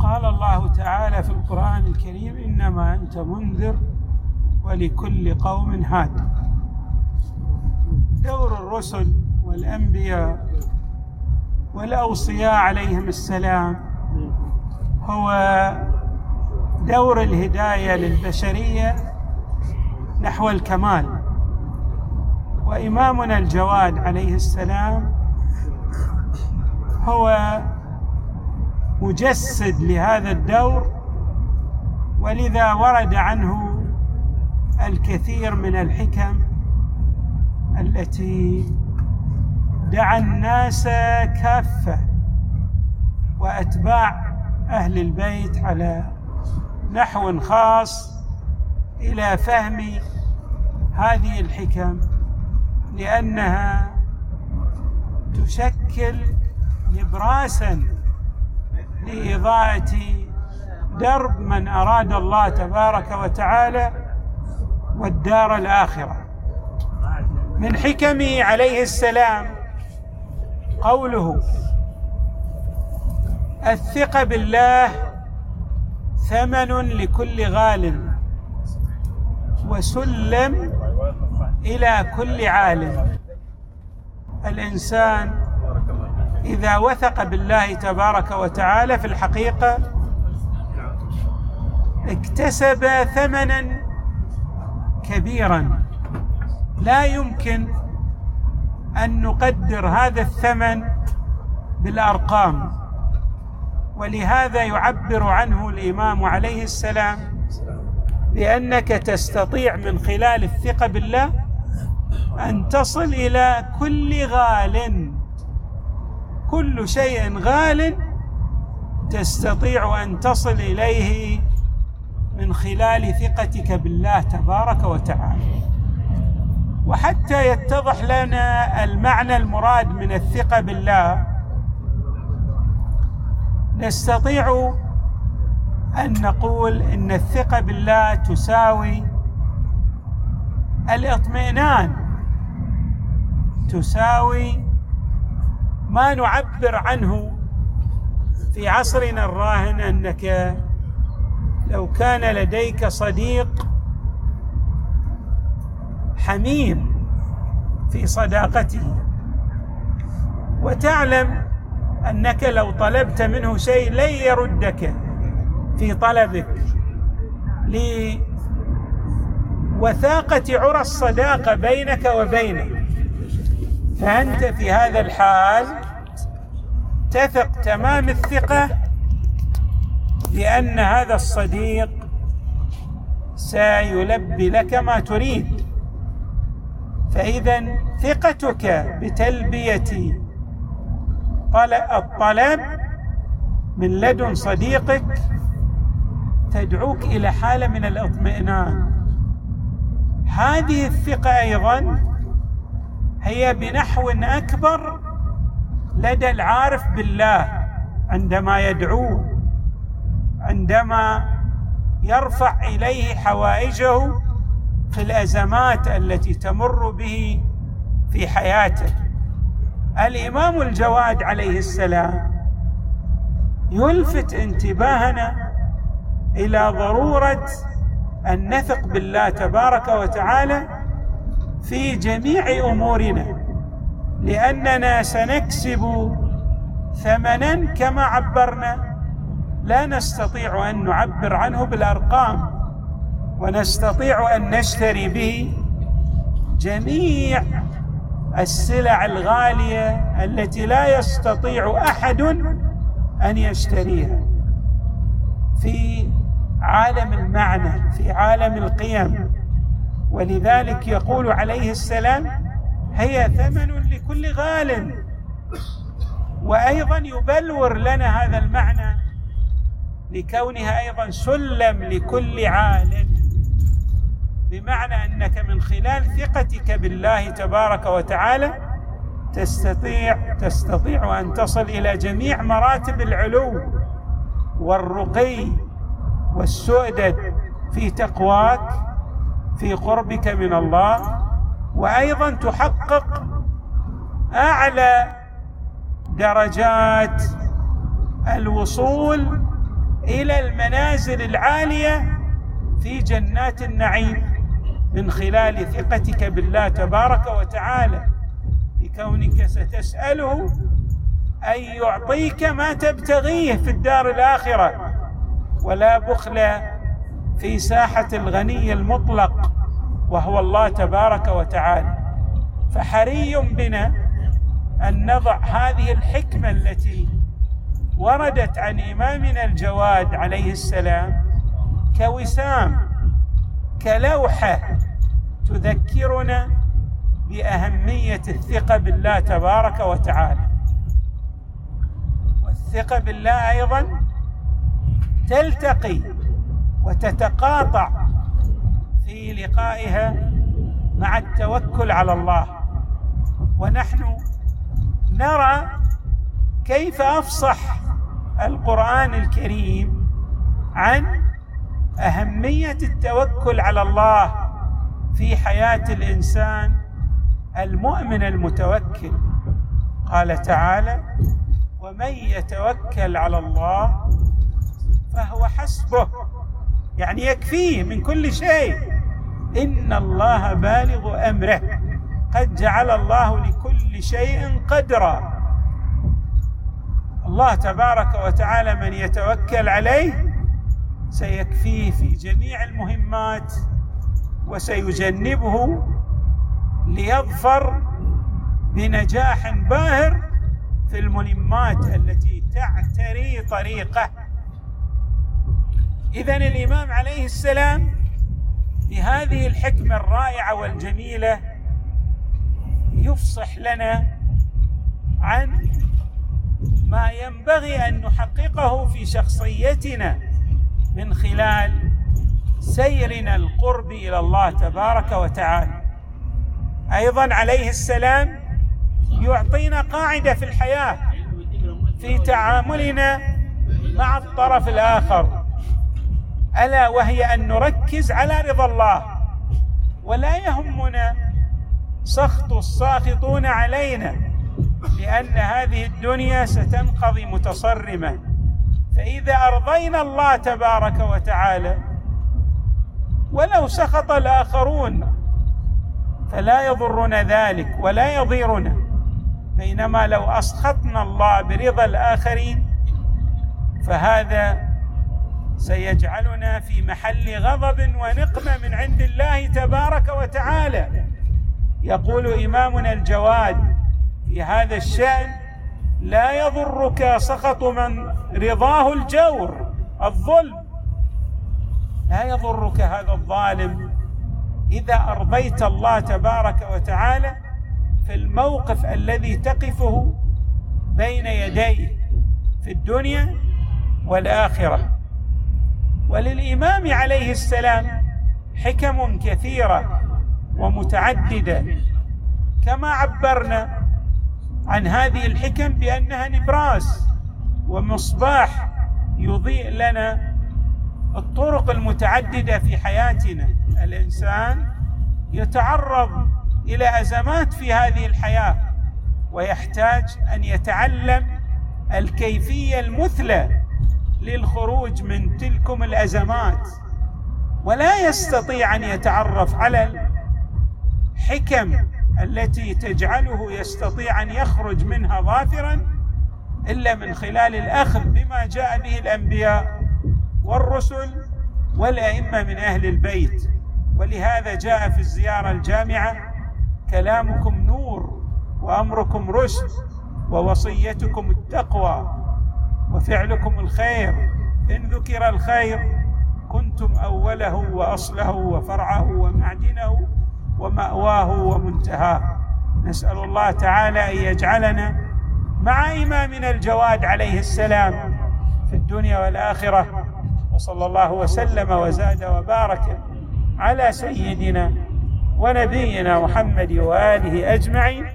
قال الله تعالى في القرآن الكريم إنما أنت منذر ولكل قوم هاد. دور الرسل والأنبياء والأوصياء عليهم السلام هو دور الهداية للبشرية نحو الكمال. وإمامنا الجواد عليه السلام هو مجسد لهذا الدور ولذا ورد عنه الكثير من الحكم التي دعا الناس كافة وأتباع أهل البيت على نحو خاص إلى فهم هذه الحكم لأنها تشكل نبراسا لاضاءه درب من أراد الله تبارك وتعالى والدار الآخرة. من حكمه عليه السلام قوله الثقة بالله ثمن لكل غال وسلم إلى كل عالم. الإنسان إذا وثق بالله تبارك وتعالى في الحقيقة اكتسب ثمنا كبيرا. لا يمكن أن نقدر هذا الثمن بالأرقام. ولهذا يعبر عنه الإمام عليه السلام بأنك تستطيع من خلال الثقة بالله أن تصل إلى كل غال كل شيء غال تستطيع أن تصل إليه من خلال ثقتك بالله تبارك وتعالى. وحتى يتضح لنا المعنى المراد من الثقة بالله نستطيع أن نقول إن الثقة بالله تساوي الاطمئنان تساوي ما نعبر عنه في عصرنا الراهن أنك لو كان لديك صديق حميم في صداقته وتعلم أنك لو طلبت منه شيء لن يردك في طلبك. لوثاقة عرى الصداقه بينك وبينه. فأنت في هذا الحال تثق تمام الثقة بأن هذا الصديق سيلبي لك ما تريد. فإذا ثقتك بتلبية الطلب من لدن صديقك تدعوك إلى حالة من الإطمئنان. هذه الثقة أيضا هي بنحو أكبر لدى العارف بالله عندما يدعوه عندما يرفع إليه حوائجه في الأزمات التي تمر به في حياته. الإمام الجواد عليه السلام يلفت انتباهنا إلى ضرورة أن نثق بالله تبارك وتعالى في جميع أمورنا لأننا سنكسب ثمنا كما عبرنا. لا نستطيع أن نعبر عنه بالأرقام ونستطيع أن نشتري به جميع السلع الغالية التي لا يستطيع أحد أن يشتريها. في عالم المعنى في عالم القيم ولذلك يقول عليه السلام هي ثمن لكل غال. وأيضا يبلور لنا هذا المعنى لكونها أيضا سلم لكل عالم بمعنى أنك من خلال ثقتك بالله تبارك وتعالى تستطيع تستطيع أن تصل إلى جميع مراتب العلو والرقي والسؤدد في تقواك في قربك من الله وأيضا تحقق أعلى درجات الوصول إلى المنازل العالية في جنات النعيم من خلال ثقتك بالله تبارك وتعالى. لكونك ستسأله أن يعطيك ما تبتغيه في الدار الآخرة. ولا بخل في ساحة الغني المطلق وهو الله تبارك وتعالى. فحري بنا أن نضع هذه الحكمة التي وردت عن إمامنا الجواد عليه السلام كوسام كلوحة تذكرنا بأهمية الثقة بالله تبارك وتعالى. والثقة بالله أيضا تلتقي وتتقاطع في لقائها مع التوكل على الله. ونحن نرى كيف أفصح القرآن الكريم عن أهمية التوكل على الله في حياة الإنسان المؤمن المتوكل. قال تعالى ومن يتوكل على الله فهو حسبه. يعني يكفيه من كل شيء. إن الله بالغ أمره. قد جعل الله لكل شيء قدرا. الله تبارك وتعالى من يتوكل عليه سيكفيه في جميع المهمات وسيجنبه ليظفر بنجاح باهر في الملمات التي تعتري طريقه. اذا الإمام عليه السلام بهذه الحكمة الرائعة والجميلة يفصح لنا عن ما ينبغي أن نحققه في شخصيتنا من خلال سيرنا القرب إلى الله تبارك وتعالى. أيضا عليه السلام يعطينا قاعدة في الحياة في تعاملنا مع الطرف الآخر. ألا وهي أن نركز على رضا الله. ولا يهمنا سخط الساخطون علينا لأن هذه الدنيا ستنقضي متصرمة. فإذا أرضينا الله تبارك وتعالى ولو سخط الآخرون فلا يضرنا ذلك ولا يضيرنا. بينما لو أسخطنا الله برضا الآخرين فهذا سيجعلنا في محل غضب ونقمه من عند الله تبارك وتعالى. يقول إمامنا الجواد في هذا الشأن لا يضرك سخط من رضاه الجور الظلم. لا يضرك هذا الظالم. إذا أرضيت الله تبارك وتعالى في الموقف الذي تقفه بين يديه في الدنيا والآخرة. وللإمام عليه السلام حكم كثيرة ومتعددة. كما عبرنا عن هذه الحكم بأنها نبراس ومصباح يضيء لنا الطرق المتعددة في حياتنا. الإنسان يتعرض إلى أزمات في هذه الحياة ويحتاج أن يتعلم الكيفية المثلى للخروج من تلكم الأزمات. ولا يستطيع أن يتعرف على الحكم التي تجعله يستطيع أن يخرج منها ظافرا إلا من خلال الأخذ بما جاء به الأنبياء والرسل والأئمة من أهل البيت. ولهذا جاء في الزيارة الجامعة كلامكم نور وأمركم رشد ووصيتكم التقوى. وفعلكم الخير. إن ذكر الخير كنتم أوله وأصله وفرعه ومعدنه ومأواه ومنتهاه. نسأل الله تعالى أن يجعلنا مع إمامنا الجواد عليه السلام في الدنيا والآخرة. وصلى الله وسلم وزاد وبارك على سيدنا ونبينا محمد وآله أجمعين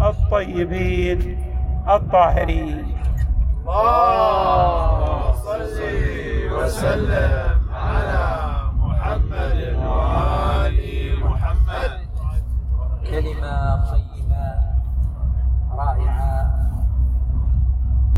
الطيبين الطاهرين. اللهم صل وسلم على محمد وآل محمد. كلمة طيبة.